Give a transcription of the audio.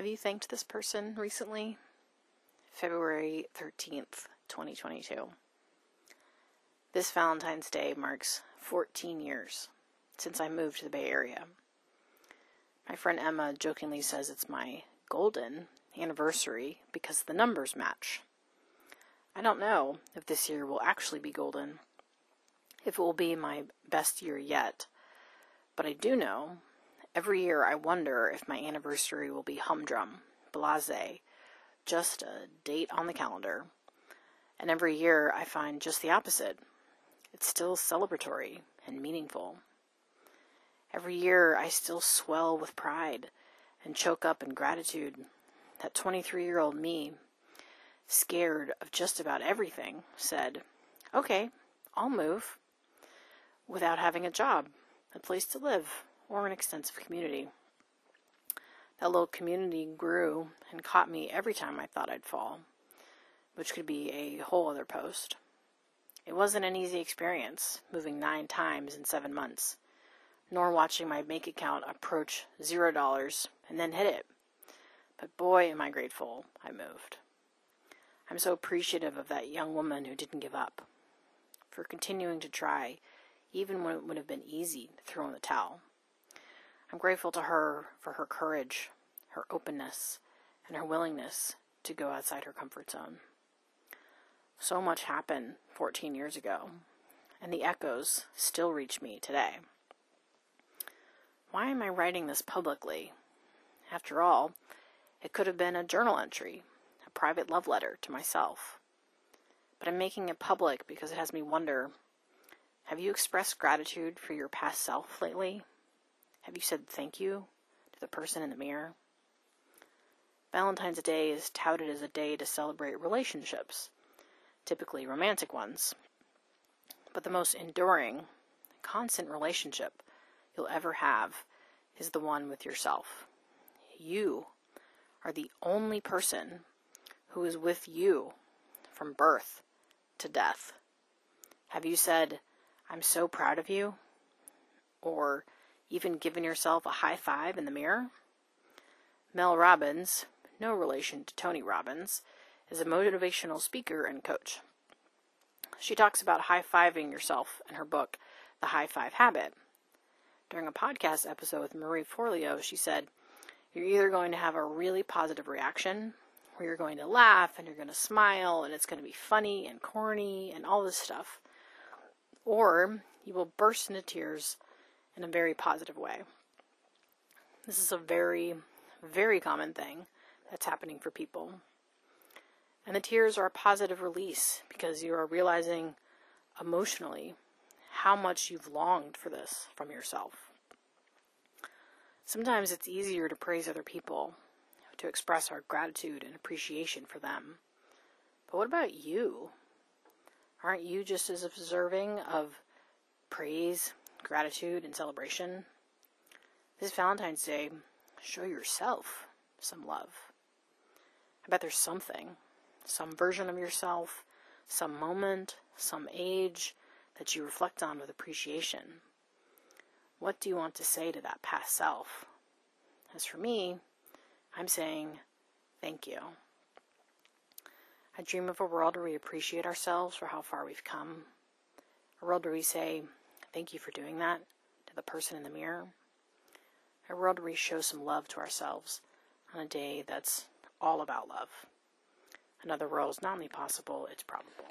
Have you thanked this person recently? February 13th, 2022. This Valentine's Day marks 14 years since I moved to the Bay Area. My friend Emma jokingly says it's my golden anniversary because the numbers match. I don't know if this year will actually be golden, if it will be my best year yet, but I do know every year I wonder if my anniversary will be humdrum, blase, just a date on the calendar. And every year I find just the opposite. It's still celebratory and meaningful. Every year I still swell with pride and choke up in gratitude. That 23 year old me, scared of just about everything, said, Okay, I'll move without having a job, a place to live, or an extensive community. That little community grew and caught me every time I thought I'd fall, which could be a whole other post. It wasn't an easy experience, moving nine times in seven months, nor watching my bank account approach zero dollars and then hit it. But boy, am I grateful I moved. I'm so appreciative of that young woman who didn't give up, for continuing to try, even when it would have been easy to throw in the towel. I'm grateful to her for her courage, her openness, and her willingness to go outside her comfort zone. So much happened 14 years ago, and the echoes still reach me today. Why am I writing this publicly? After all, it could have been a journal entry, a private love letter to myself. But I'm making it public because it has me wonder have you expressed gratitude for your past self lately? Have you said thank you to the person in the mirror? Valentine's Day is touted as a day to celebrate relationships, typically romantic ones. But the most enduring, constant relationship you'll ever have is the one with yourself. You are the only person who is with you from birth to death. Have you said, I'm so proud of you? Or, even given yourself a high five in the mirror? Mel Robbins, no relation to Tony Robbins, is a motivational speaker and coach. She talks about high fiving yourself in her book, The High Five Habit. During a podcast episode with Marie Forleo, she said, You're either going to have a really positive reaction, where you're going to laugh and you're going to smile and it's going to be funny and corny and all this stuff, or you will burst into tears in a very positive way. This is a very, very common thing that's happening for people. And the tears are a positive release because you are realizing emotionally how much you've longed for this from yourself. Sometimes it's easier to praise other people, to express our gratitude and appreciation for them. But what about you? Aren't you just as observing of praise gratitude and celebration. This Valentine's Day, show yourself some love. I bet there's something, some version of yourself, some moment, some age that you reflect on with appreciation. What do you want to say to that past self? As for me, I'm saying thank you. I dream of a world where we appreciate ourselves for how far we've come. A world where we say, Thank you for doing that to the person in the mirror. A world where we show some love to ourselves on a day that's all about love. Another world is not only possible, it's probable.